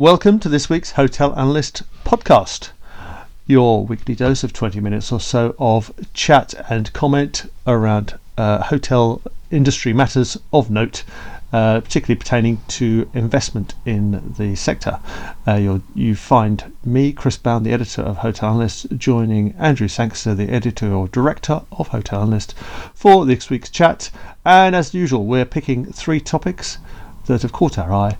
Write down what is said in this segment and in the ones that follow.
Welcome to this week's Hotel Analyst podcast, your weekly dose of 20 minutes or so of chat and comment around uh, hotel industry matters of note, uh, particularly pertaining to investment in the sector. Uh, you find me, Chris Bound, the editor of Hotel Analyst, joining Andrew Sangster, the editor or director of Hotel Analyst, for this week's chat. And as usual, we're picking three topics that have caught our eye.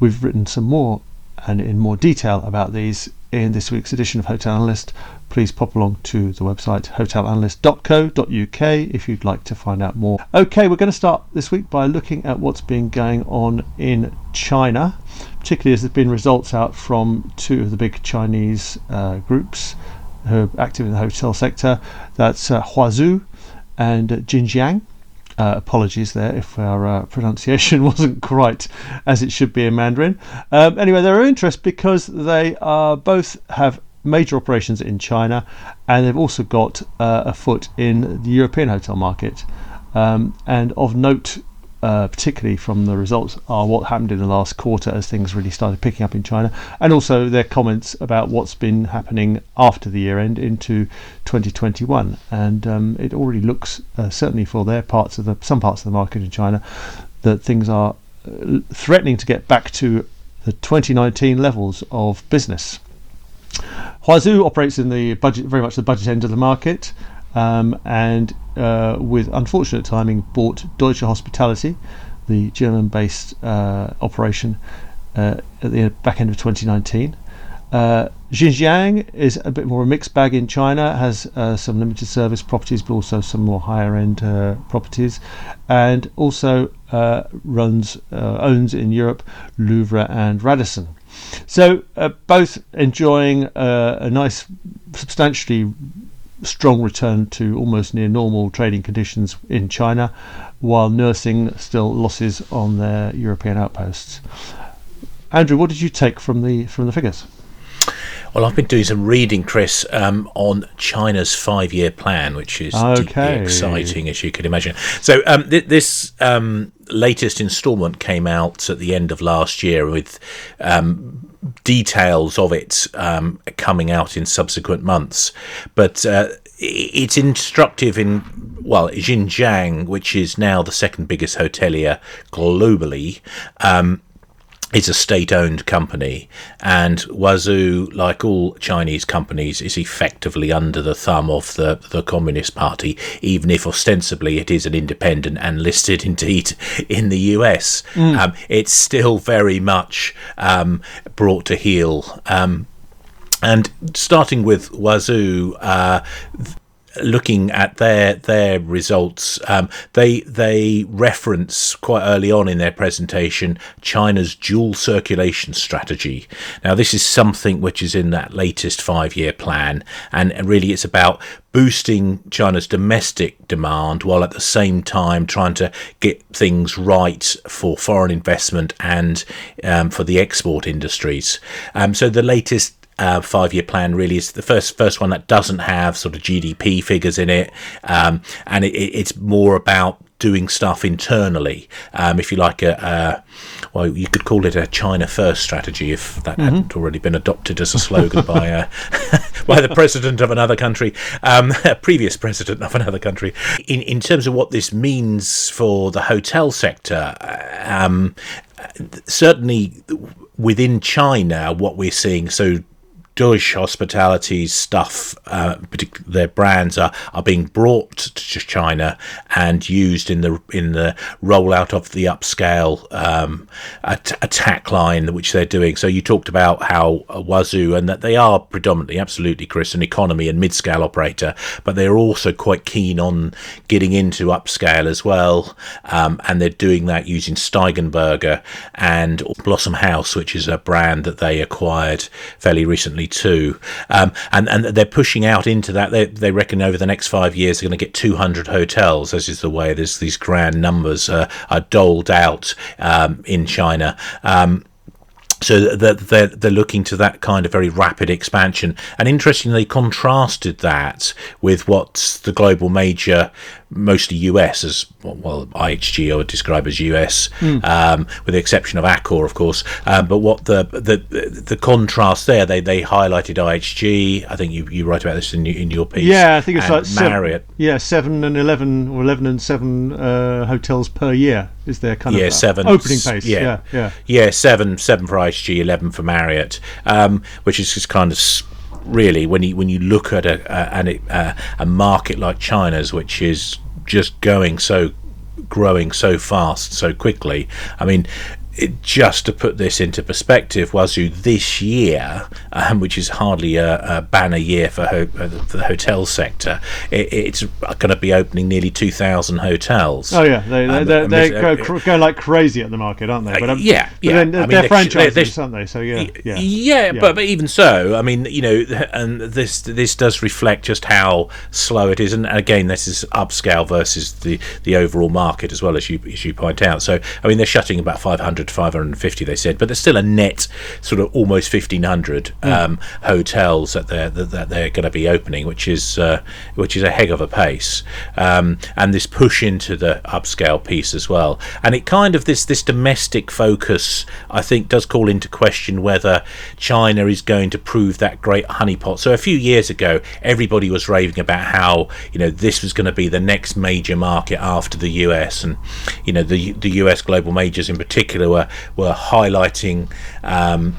We've written some more and in more detail about these in this week's edition of Hotel Analyst, please pop along to the website hotelanalyst.co.uk if you'd like to find out more. Okay, we're going to start this week by looking at what's been going on in China, particularly as there's been results out from two of the big Chinese uh, groups who are active in the hotel sector. That's uh, Huazhu and Jinjiang. Uh, apologies there if our uh, pronunciation wasn't quite as it should be in Mandarin. Um, anyway, they're of interest because they are both have major operations in China and they've also got uh, a foot in the European hotel market. Um, and of note, uh, particularly from the results, are what happened in the last quarter as things really started picking up in China, and also their comments about what's been happening after the year end into 2021. And um, it already looks, uh, certainly for their parts of the some parts of the market in China, that things are uh, threatening to get back to the 2019 levels of business. Huazhu operates in the budget, very much the budget end of the market um, and uh, with unfortunate timing bought Deutsche Hospitality, the German-based uh, operation, uh, at the back end of 2019. Uh, Jinjiang is a bit more a mixed bag in China, has uh, some limited service properties, but also some more higher end uh, properties, and also uh, runs uh, owns in Europe Louvre and Radisson. So both enjoying a nice, substantially strong return to almost near normal trading conditions in China, while nursing still losses on their European outposts. Andrew, what did you take from the from the figures? Well, I've been doing some reading, Chris, um, on China's five-year plan, which is okay. exciting, as you can imagine. So um, th- this um, latest instalment came out at the end of last year with um, details of it um, coming out in subsequent months. But uh, it's instructive in, well, Jinjiang, which is now the second biggest hotelier globally. Um, is a state-owned company, and Huazhu, like all Chinese companies, is effectively under the thumb of the the Communist Party, even if ostensibly it is an independent and listed indeed in the U.S. Mm. Um, it's still very much um, brought to heel. Um, and starting with Huazhu, uh, looking at their their results, um, they they reference quite early on in their presentation China's dual circulation strategy. Now, this is something which is in that latest five year plan, and really it's about boosting China's domestic demand while at the same time trying to get things right for foreign investment and um, for the export industries. Um, so the latest uh, five year plan really is the first first one that doesn't have sort of GDP figures in it, um, and it, it's more about doing stuff internally. Um, if you like a, a, well, you could call it a China first strategy if that mm-hmm. hadn't already been adopted as a slogan by uh, by the president of another country, um, previous president of another country. In in terms of what this means for the hotel sector, um, certainly within China, what we're seeing so Deutsche Hospitality's stuff, uh, their brands are, are being brought to China and used in the in the rollout of the upscale um, at- attack line which they're doing. So you talked about how Huazhu and that they are predominantly, absolutely, Chris, an economy and mid-scale operator, but they're also quite keen on getting into upscale as well, um, and they're doing that using Steigenberger and Blossom House, which is a brand that they acquired fairly recently too. Um, and, and they're pushing out into that. They, they reckon over the next five years they're going to get 200 hotels, This is the way there's these grand numbers uh, are doled out um, in China. Um, so they're, they're looking to that kind of very rapid expansion. And interestingly, contrasted that with what the global major mostly US as well. IHG I would describe as US, mm. um, with the exception of Accor, of course. Um, but what the the the contrast there, they they highlighted IHG. I think you, you write about this in in your piece. Yeah, I think it's like Marriott. Seven, yeah, seven and eleven or eleven and seven uh, hotels per year is their kind yeah, of uh, seven opening pace. Yeah, yeah, yeah, yeah. seven seven for IHG, eleven for Marriott, um, which is just kind of really when you when you look at a a, a, a market like China's, which is just going so growing so fast so quickly. I mean, it, just to put this into perspective, Huazhu this year, um, which is hardly a, a banner year for, ho- uh, for, the hotel sector, it, it's going to be opening nearly 2,000 hotels. Oh, yeah. They, um, they, they go, uh, go like crazy at the market, aren't they? But, um, yeah, yeah. But they're, they're franchises, aren't they? So, yeah. Yeah, yeah, yeah. But, but even so, I mean, you know, and this this does reflect just how slow it is. And again, this is upscale versus the, the overall market as well, as you, as you point out. So, I mean, they're shutting about 500 550 they said but there's still a net sort of almost 1500 mm. um, hotels that they're that they're going to be opening which is uh, which is a heck of a pace. Um, and this push into the upscale piece as well. And it kind of this this domestic focus I think does call into question whether China is going to prove that great honeypot. So a few years ago everybody was raving about how you know this was going to be the next major market after the US and you know the the US global majors in particular were were highlighting um,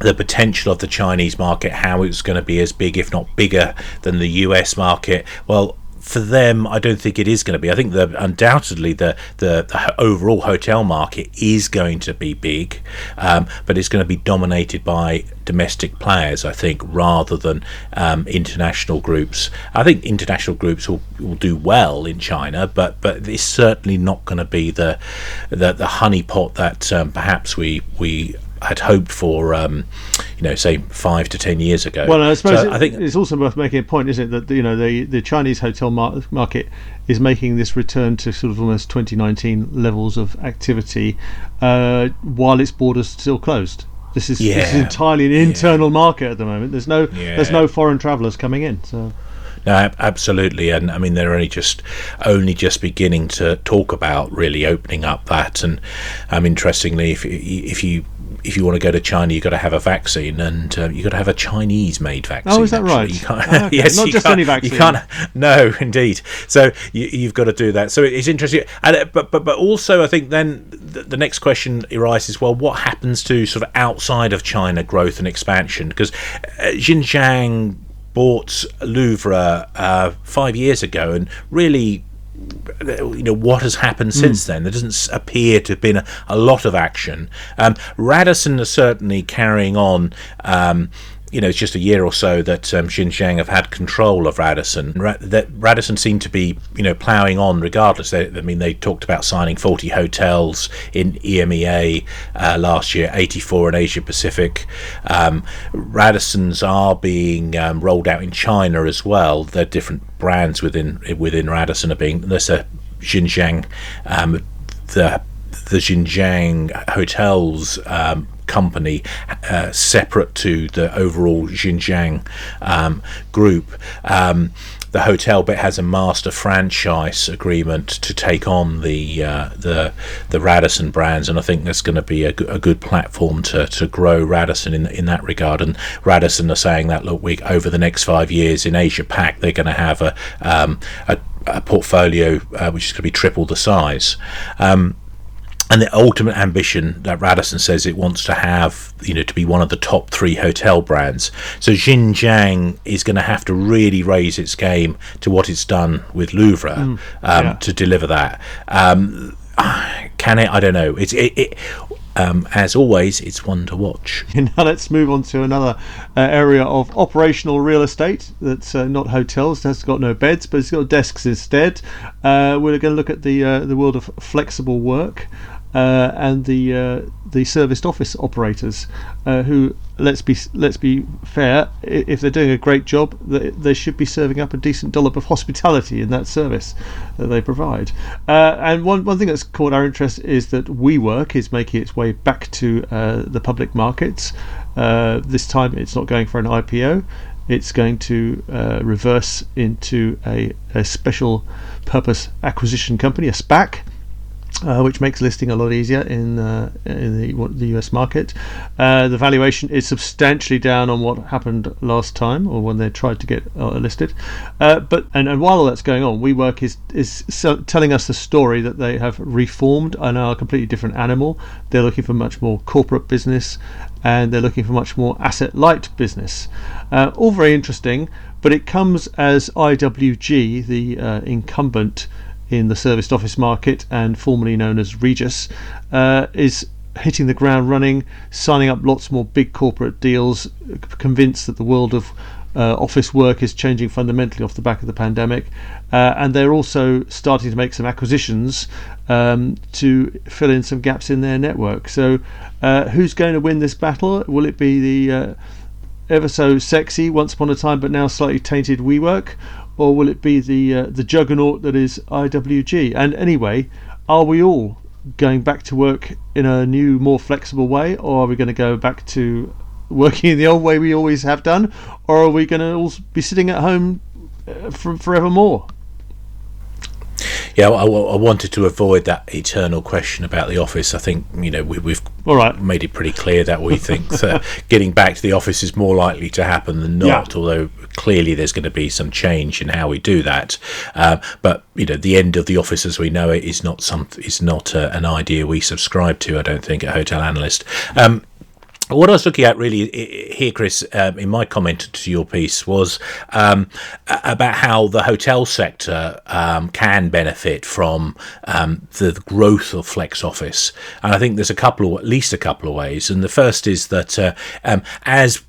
the potential of the Chinese market, how it was going to be as big, if not bigger, than the US market. Well, for them, I don't think it is going to be. I think that undoubtedly the, the, the overall hotel market is going to be big, um, but it's going to be dominated by domestic players, I think, rather than um, international groups. I think international groups will, will do well in China, but but it's certainly not going to be the the, the honeypot that um, perhaps we we had hoped for, um, you know, say five to ten years ago. Well, I suppose so it, I think it's also worth making a point, isn't it, that you know the the Chinese hotel mar- market is making this return to sort of almost 2019 levels of activity, uh, while its borders still closed. This is, yeah. this is entirely an internal yeah. market at the moment. There's no yeah. there's no foreign travellers coming in. So. No, absolutely, and I mean they're only just only just beginning to talk about really opening up that. And um, interestingly, if if you if you want to go to China, you've got to have a vaccine, and uh, you've got to have a Chinese-made vaccine. Oh, is that right? You can't, oh, okay. yes, not just any vaccine. You can't. No, indeed. So you, have got to do that. So it's interesting, and but but but also, I think then the, the, next question arises: Well, what happens to sort of outside of China growth and expansion? Because uh, Jinjiang bought Louvre uh, five years ago, and really you know what has happened mm. since then. There doesn't appear to have been a, a lot of action. Um, Radisson is certainly carrying on. Um, you know, it's just a year or so that um, Jinjiang have had control of Radisson. Ra- that Radisson seemed to be, you know, ploughing on regardless. They, I mean, they talked about signing 40 hotels in EMEA uh, last year, 84 in Asia Pacific. Um, Radissons are being um, rolled out in China as well. They're different brands within within Radisson are being. There's a Jinjiang, um, the the Jinjiang hotels um, company uh, separate to the overall Jinjiang um, group. Um, the hotel bit has a master franchise agreement to take on the uh, the the Radisson brands, and I think that's going to be a, a, good platform to, to grow Radisson in in that regard. And Radisson are saying that look, we over the next five years in Asia Pac, they're going to have a um, a, a, portfolio uh, which is going to be triple the size. Um, and the ultimate ambition that Radisson says it wants to have, you know, to be one of the top three hotel brands. So Jinjiang is going to have to really raise its game to what it's done with Louvre mm, um, yeah. to deliver that. Um, can it? I don't know. It's it, it um, as always, it's one to watch. now let's move on to another uh, area of operational real estate that's uh, not hotels. That's got no beds, but it's got desks instead. Uh, we're going to look at the uh, the world of flexible work and the uh, the serviced office operators, uh, who let's be let's be fair, if they're doing a great job, they, should be serving up a decent dollop of hospitality in that service that they provide. Uh, and one one thing that's caught our interest is that WeWork is making its way back to uh, the public markets. Uh, this time, it's not going for an IPO. it's going to uh, reverse into a, a special purpose acquisition company, a SPAC uh, which makes listing a lot easier in uh, in the, the US market. Uh, the valuation is substantially down on what happened last time, or when they tried to get uh, listed. Uh, but and, and while all that's going on, WeWork is is telling us the story that they have reformed and are a completely different animal. They're looking for much more corporate business, and they're looking for much more asset light business. Uh, all very interesting, but it comes as IWG, the incumbent in the serviced office market and formerly known as Regus, uh, is hitting the ground running, signing up lots more big corporate deals, convinced that the world of uh, office work is changing fundamentally off the back of the pandemic, uh, and they're also starting to make some acquisitions um, to fill in some gaps in their network. So, uh, who's going to win this battle? Will it be the uh, ever so sexy, once upon a time but now slightly tainted WeWork, or will it be the uh, the juggernaut that is IWG? And anyway, are we all going back to work in a new, more flexible way, or are we going to go back to working in the old way we always have done, or are we going to all be sitting at home uh, for, forevermore? Yeah, I, I, wanted to avoid that eternal question about the office. I think you know we, have All right. made it pretty clear that we think that getting back to the office is more likely to happen than not. Yeah. Although clearly there's going to be some change in how we do that. Uh, but you know, the end of the office as we know it is not some is not uh, an idea we subscribe to. I don't think a hotel analyst. Um, what I was looking at really here, Chris, um, in my comment to your piece was um, about how the hotel sector um, can benefit from um, the growth of flex office, and I think there's a couple, of, at least a couple of ways. And the first is that uh, um, as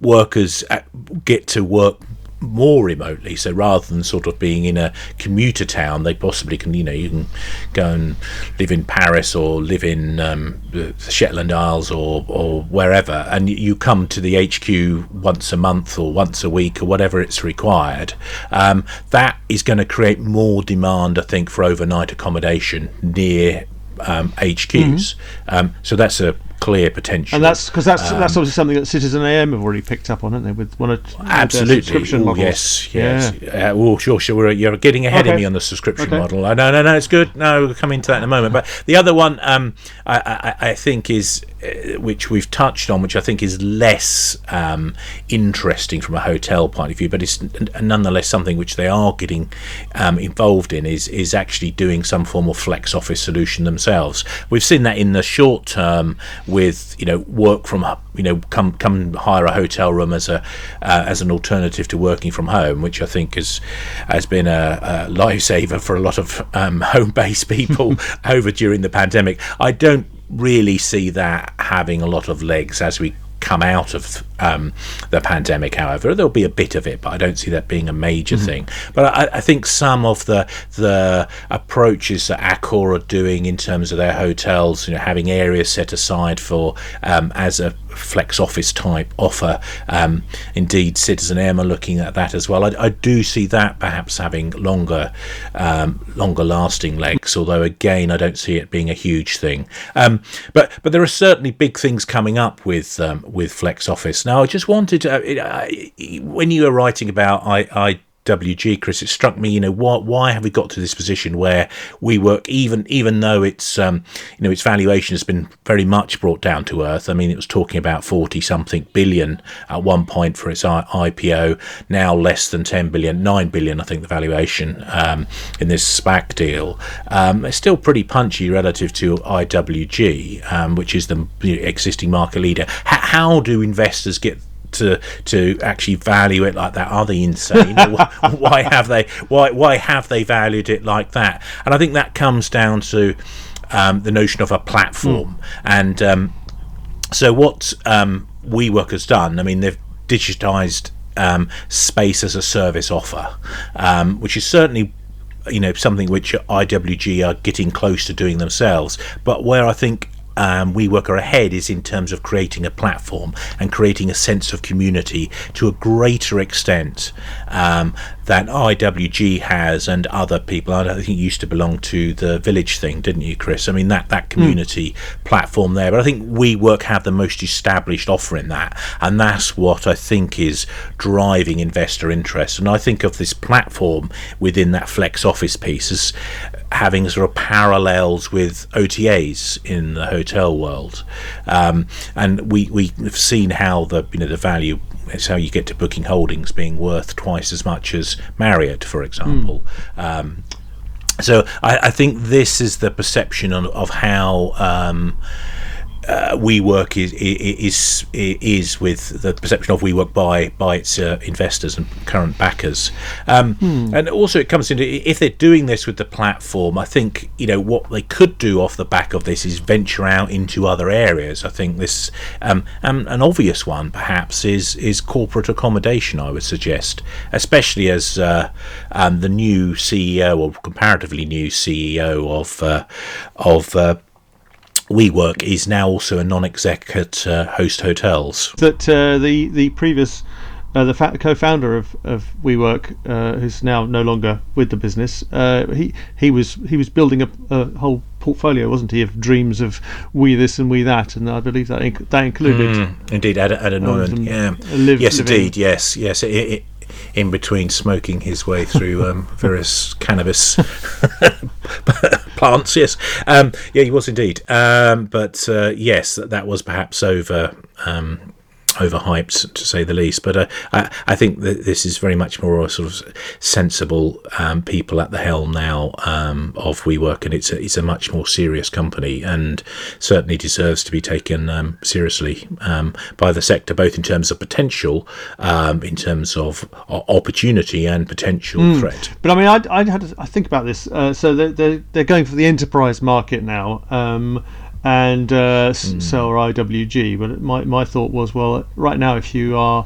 workers uh, get to work more remotely. So rather than sort of being in a commuter town, they possibly can, you know, you can go and live in Paris or live in um, the Shetland Isles or, or wherever, and you come to the HQ once a month or once a week or whatever it's required. Um, that is going to create more demand, I think, for overnight accommodation near um, HQs. Mm-hmm. Um, so that's a clear potential. And that's because that's um, that's obviously something that Citizen M have already picked up on, haven't they? With one of absolutely subscription Ooh, Yes, yes. Yeah. Uh, oh, sure, sure. You're getting ahead okay. of me on the subscription okay. model. Uh, no, no, no. It's good. No, we'll come into that in a moment. But the other one, um, I, I, I think is which we've touched on, which I think is less um, interesting from a hotel point of view, but it's nonetheless something which they are getting um, involved in. Is is actually doing some form of flex office solution themselves. We've seen that in the short term with you know work from you know come come hire a hotel room as a uh, as an alternative to working from home, which I think has has been a, a lifesaver for a lot of um, home based people over during the pandemic. I don't really see that having a lot of legs as we come out of um, the pandemic. However, there'll be a bit of it, but I don't see that being a major mm-hmm. thing. But I, I, think some of the the approaches that Accor are doing in terms of their hotels, you know, having areas set aside for um, as a flex office type offer. Um, indeed, Citizen M are looking at that as well. I, I do see that perhaps having longer, um, longer lasting legs. Although again, I don't see it being a huge thing. Um, but but there are certainly big things coming up with um, with flex office. Now, I just wanted to, uh, when you were writing about I, I WG, Chris, it struck me, you know, why, why have we got to this position where WeWork even even though it's um, you know its valuation has been very much brought down to earth. I mean, it was talking about forty something billion at one point for its IPO, now less than ten billion, nine billion, I think the valuation um, in this SPAC deal. Um, it's still pretty punchy relative to IWG, um, which is the existing market leader. H- how do investors get to to actually value it like that? Are they insane? why have they why why have they valued it like that? And I think that comes down to um, the notion of a platform. Mm. And um, so what um, WeWork has done, I mean, they've digitized um, space as a service offer, um, which is certainly you know something which IWG are getting close to doing themselves. But where I think um, WeWork are ahead is in terms of creating a platform and creating a sense of community to a greater extent. Um, that IWG has and other people. I think used to belong to the Village thing, didn't you, Chris? I mean that that community mm. platform there. But I think WeWork have the most established offer in that, and that's what I think is driving investor interest. And I think of this platform within that flex office piece as having sort of parallels with OTAs in the hotel world, um, and we we've seen how the you know the value. It's how you get to Booking Holdings being worth twice as much as Marriott, for example. Mm. Um, so I, I, think this is the perception of, of how. Um, uh, WeWork is, is is with the perception of WeWork by by its uh, investors and current backers, um, hmm. and also it comes into if they're doing this with the platform. I think you know what they could do off the back of this is venture out into other areas. I think this um, um, an obvious one perhaps is is corporate accommodation. I would suggest, especially as uh, um, the new CEO or comparatively new CEO of uh, of uh, WeWork is now also a non-exec at uh, Host Hotels. That uh, the the previous uh, the fa- co-founder of, of WeWork, uh, who's now no longer with the business, uh, he he was he was building a, a, whole portfolio, wasn't he, of dreams of we this and we that, and I believe that inc- that included mm, indeed Ad, Ad um, yeah, live, yes, indeed, yes, yes. It, it, in between smoking his way through um, various cannabis plants. Yes, um, yeah, he was indeed. Um, but uh, yes, that, was perhaps over um, overhyped to say the least. But uh, I, I, think that this is very much more a sort of sensible um, people at the helm now um, of WeWork, and it's a, it's a much more serious company, and certainly deserves to be taken um, seriously um, by the sector, both in terms of potential, um, in terms of opportunity and potential mm. threat. But I mean, I, I had to, I think about this. Uh, so they're, they're, they're going for the enterprise market now um, and uh, mm. sell IWG. But my, my thought was, well, right now, if you are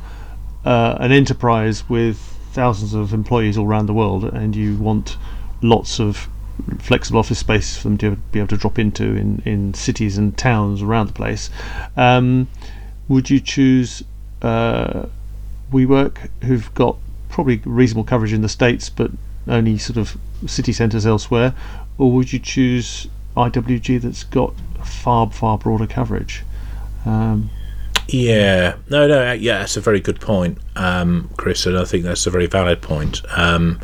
uh, an enterprise with thousands of employees all around the world and you want lots of flexible office space for them to be able to drop into in, in cities and towns around the place, um, would you choose uh, WeWork, who've got probably reasonable coverage in the States but only sort of city centres elsewhere, or would you choose IWG that's got far far broader coverage. Um, yeah, no, no, yeah, that's a very good point, um, Chris, and I think that's a very valid point. Um,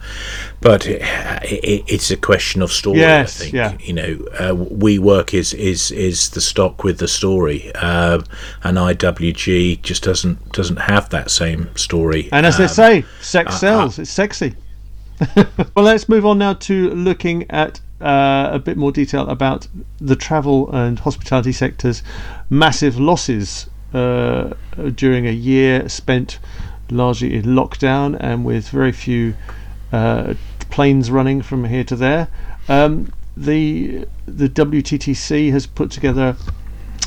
but it, it, it's a question of story. Yes, I think. Yeah. You know, uh, WeWork is is is the stock with the story, uh, and IWG just doesn't doesn't have that same story. And as um, they say, sex uh, sells. it's sexy. well, let's move on now to looking at uh, a bit more detail about the travel and hospitality sector's massive losses uh, during a year spent largely in lockdown and with very few uh, planes running from here to there. Um, the the WTTC has put together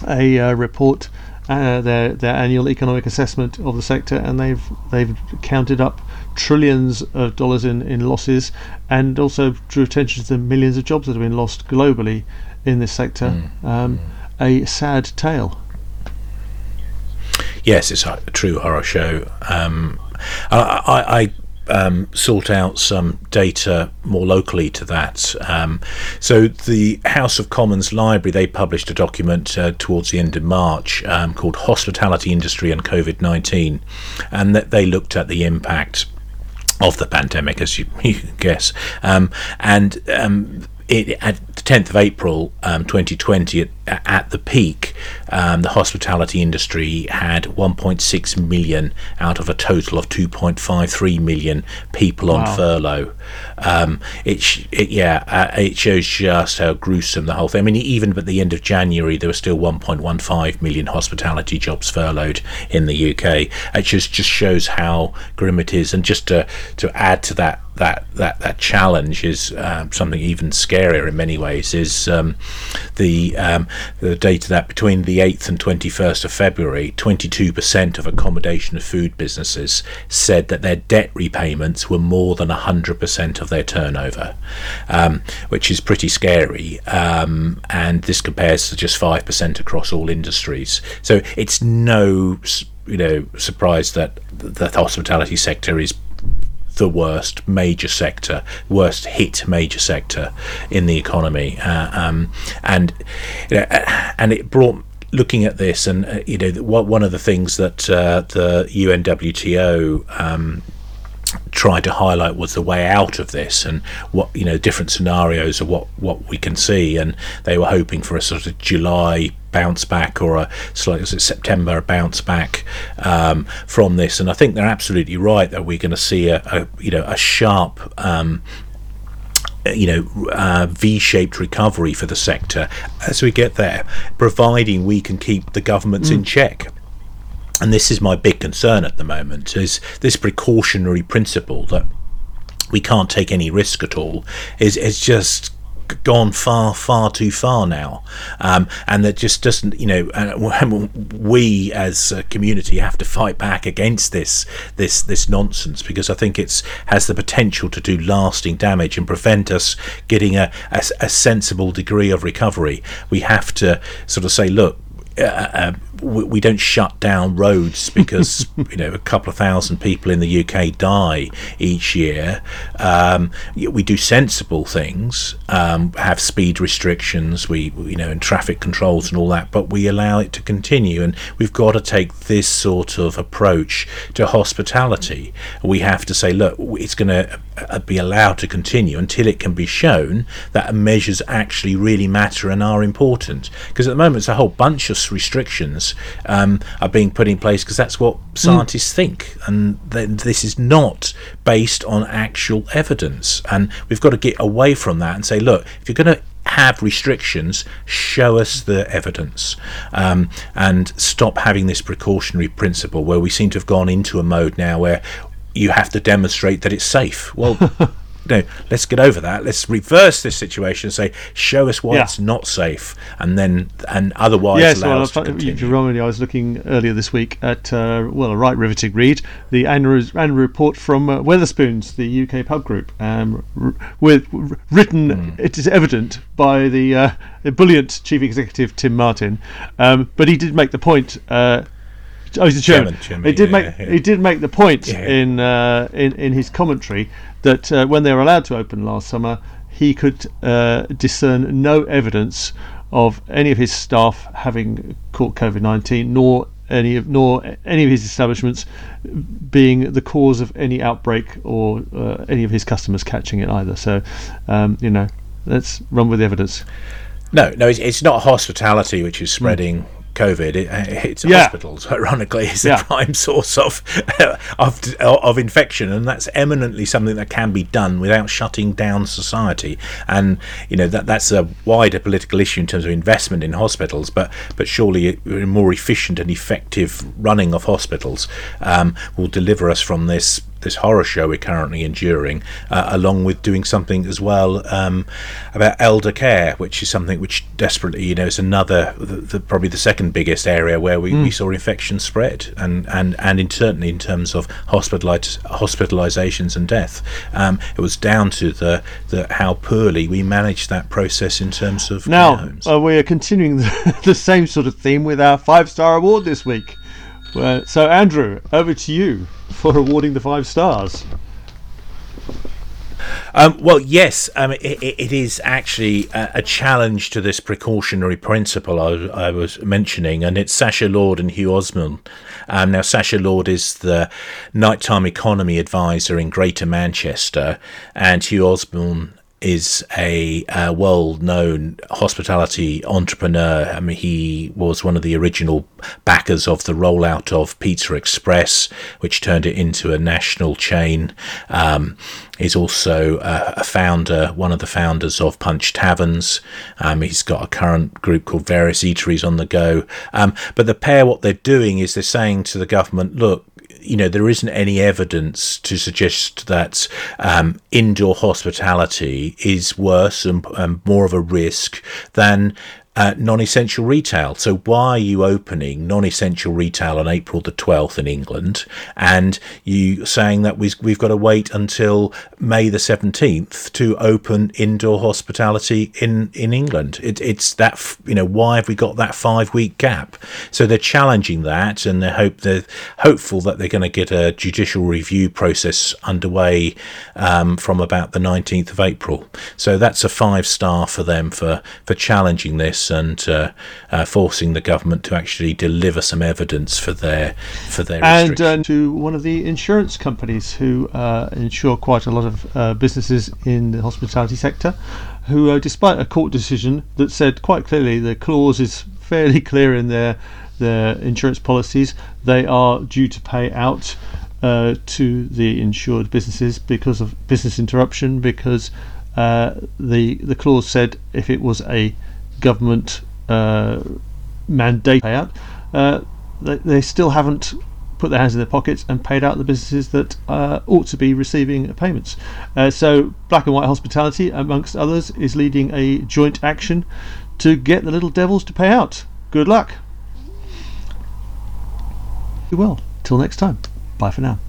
a uh, report, uh, their their annual economic assessment of the sector, and they've they've counted up trillions of dollars in, in losses and also drew attention to the millions of jobs that have been lost globally in this sector. Mm. Um, a sad tale. Yes, it's a true horror show. Um, I, I, I um, sort out some data more locally to that. Um, so the House of Commons Library they published a document uh, towards the end of March um, called "Hospitality Industry and COVID nineteen, and that they looked at the impact of the pandemic, as you, you can guess. Um, and um, it, at the 10th of April um, 2020, at, at, the peak, um, the hospitality industry had 1.6 million out of a total of 2.53 million people on wow. furlough. Um, it, it, yeah, uh, it shows just how gruesome the whole thing. I mean, even at the end of January, there were still 1.15 million hospitality jobs furloughed in the UK. It just just shows how grim it is. And just to to add to that that that that challenge is uh, something even scarier in many ways. Is um, the um, the data that between the 8th and 21st of February, 22% of accommodation and food businesses said that their debt repayments were more than 100% of their turnover, um, which is pretty scary. Um, and this compares to just 5% across all industries. So it's no you know surprise that the hospitality sector is the worst major sector, worst hit major sector in the economy, uh, um, and you know, and it brought looking at this, and uh, you know, one of the things that uh, the UNWTO um, tried to highlight was the way out of this and what you know different scenarios of what what we can see. And they were hoping for a sort of July bounce back or a slightly September bounce back um, from this. And I think they're absolutely right that we're going to see a, a you know a sharp um, you know, uh, V-shaped recovery for the sector as we get there, providing we can keep the governments mm. in check and this is my big concern at the moment is this precautionary principle that we can't take any risk at all is is just gone far far too far now. Um, and that just doesn't you know we as a community have to fight back against this this this nonsense because I think it's has the potential to do lasting damage and prevent us getting a, a, a sensible degree of recovery. We have to sort of say look uh, uh, we don't shut down roads because you know a couple of thousand people in the UK die each year. Um, we do sensible things, um, have speed restrictions, we you know and traffic controls and all that, but we allow it to continue, and we've got to take this sort of approach to hospitality. We have to say, look, it's going to uh, be allowed to continue until it can be shown that measures actually really matter and are important. Because at the moment, it's a whole bunch of restrictions um, are being put in place because that's what scientists mm. think, and th- this is not based on actual evidence. And we've got to get away from that and say, look, if you're going to have restrictions, show us the evidence um, and stop having this precautionary principle where we seem to have gone into a mode now where you have to demonstrate that it's safe. Well, no, let's get over that. Let's reverse this situation and say, show us why yeah. it's not safe, and then and otherwise yes, allow well, us to continue. I was looking earlier this week at uh, well, a right riveting read, the annual, annual report from uh, Wetherspoons, the UK pub group, um, r- with r- written. Mm. It is evident by the uh, brilliant chief executive Tim Martin, um, but he did make the point. Uh, Oh, he's the chairman. he did yeah, make yeah. he did make the point yeah. in uh, in in his commentary that uh, when they were allowed to open last summer, he could uh, discern no evidence of any of his staff having caught COVID nineteen, nor any of nor any of his establishments being the cause of any outbreak or uh, any of his customers catching it either. So, um, you know, let's run with the evidence. No, no, it's, it's not hospitality which is spreading. Mm COVID, it, it's yeah. hospitals. Ironically, is the yeah. prime source of, of of infection, and that's eminently something that can be done without shutting down society. And you know that that's a wider political issue in terms of investment in hospitals, but but surely a more efficient and effective running of hospitals um, will deliver us from this this horror show we're currently enduring, uh, along with doing something as well um, about elder care, which is something which desperately, you know, is another the, the, probably the second biggest area where we, mm. we saw infection spread, and and and in, certainly in terms of hospitaliz- hospitalizations and death, um, it was down to the, the how poorly we managed that process in terms of now uh, we are continuing the, the same sort of theme with our five star award this week. Well, so Andrew, over to you for awarding the five stars. Um, well, yes, um, it, it is actually a, a, challenge to this precautionary principle I, I, was mentioning, and it's Sacha Lord and Hugh Osborne. Um, now, Sacha Lord is the nighttime economy advisor in Greater Manchester, and Hugh Osborne is a uh, well-known hospitality entrepreneur. I mean, he was one of the original backers of the rollout of Pizza Express, which turned it into a national chain. Um, he's also a, a, founder, one of the founders of Punch Taverns. Um, he's got a current group called Various Eateries on the go. Um, but the pair, what they're doing is they're saying to the government, look, you know, there isn't any evidence to suggest that um, indoor hospitality is worse and, and more of a risk than uh, non-essential retail. So why are you opening non-essential retail on April the 12th in England, and you saying that we've, we've got to wait until May the 17th to open indoor hospitality in in England? It, it's that you know why have we got that five week gap? So they're challenging that, and they hope they're hopeful that they're going to get a judicial review process underway um, from about the 19th of April. So that's a five star for them for for challenging this and uh, uh, forcing the government to actually deliver some evidence for their for their and uh, to one of the insurance companies who uh, insure quite a lot of uh, businesses in the hospitality sector, who, uh, despite a court decision that said quite clearly the clause is fairly clear in their their insurance policies, they are due to pay out uh, to the insured businesses because of business interruption because uh, the the clause said if it was a government uh, mandate payout, uh, they, they still haven't put their hands in their pockets and paid out the businesses that uh, ought to be receiving payments. Uh, so, Black and White Hospitality, amongst others, is leading a joint action to get the little devils to pay out. Good luck. Well, till next time. Bye for now.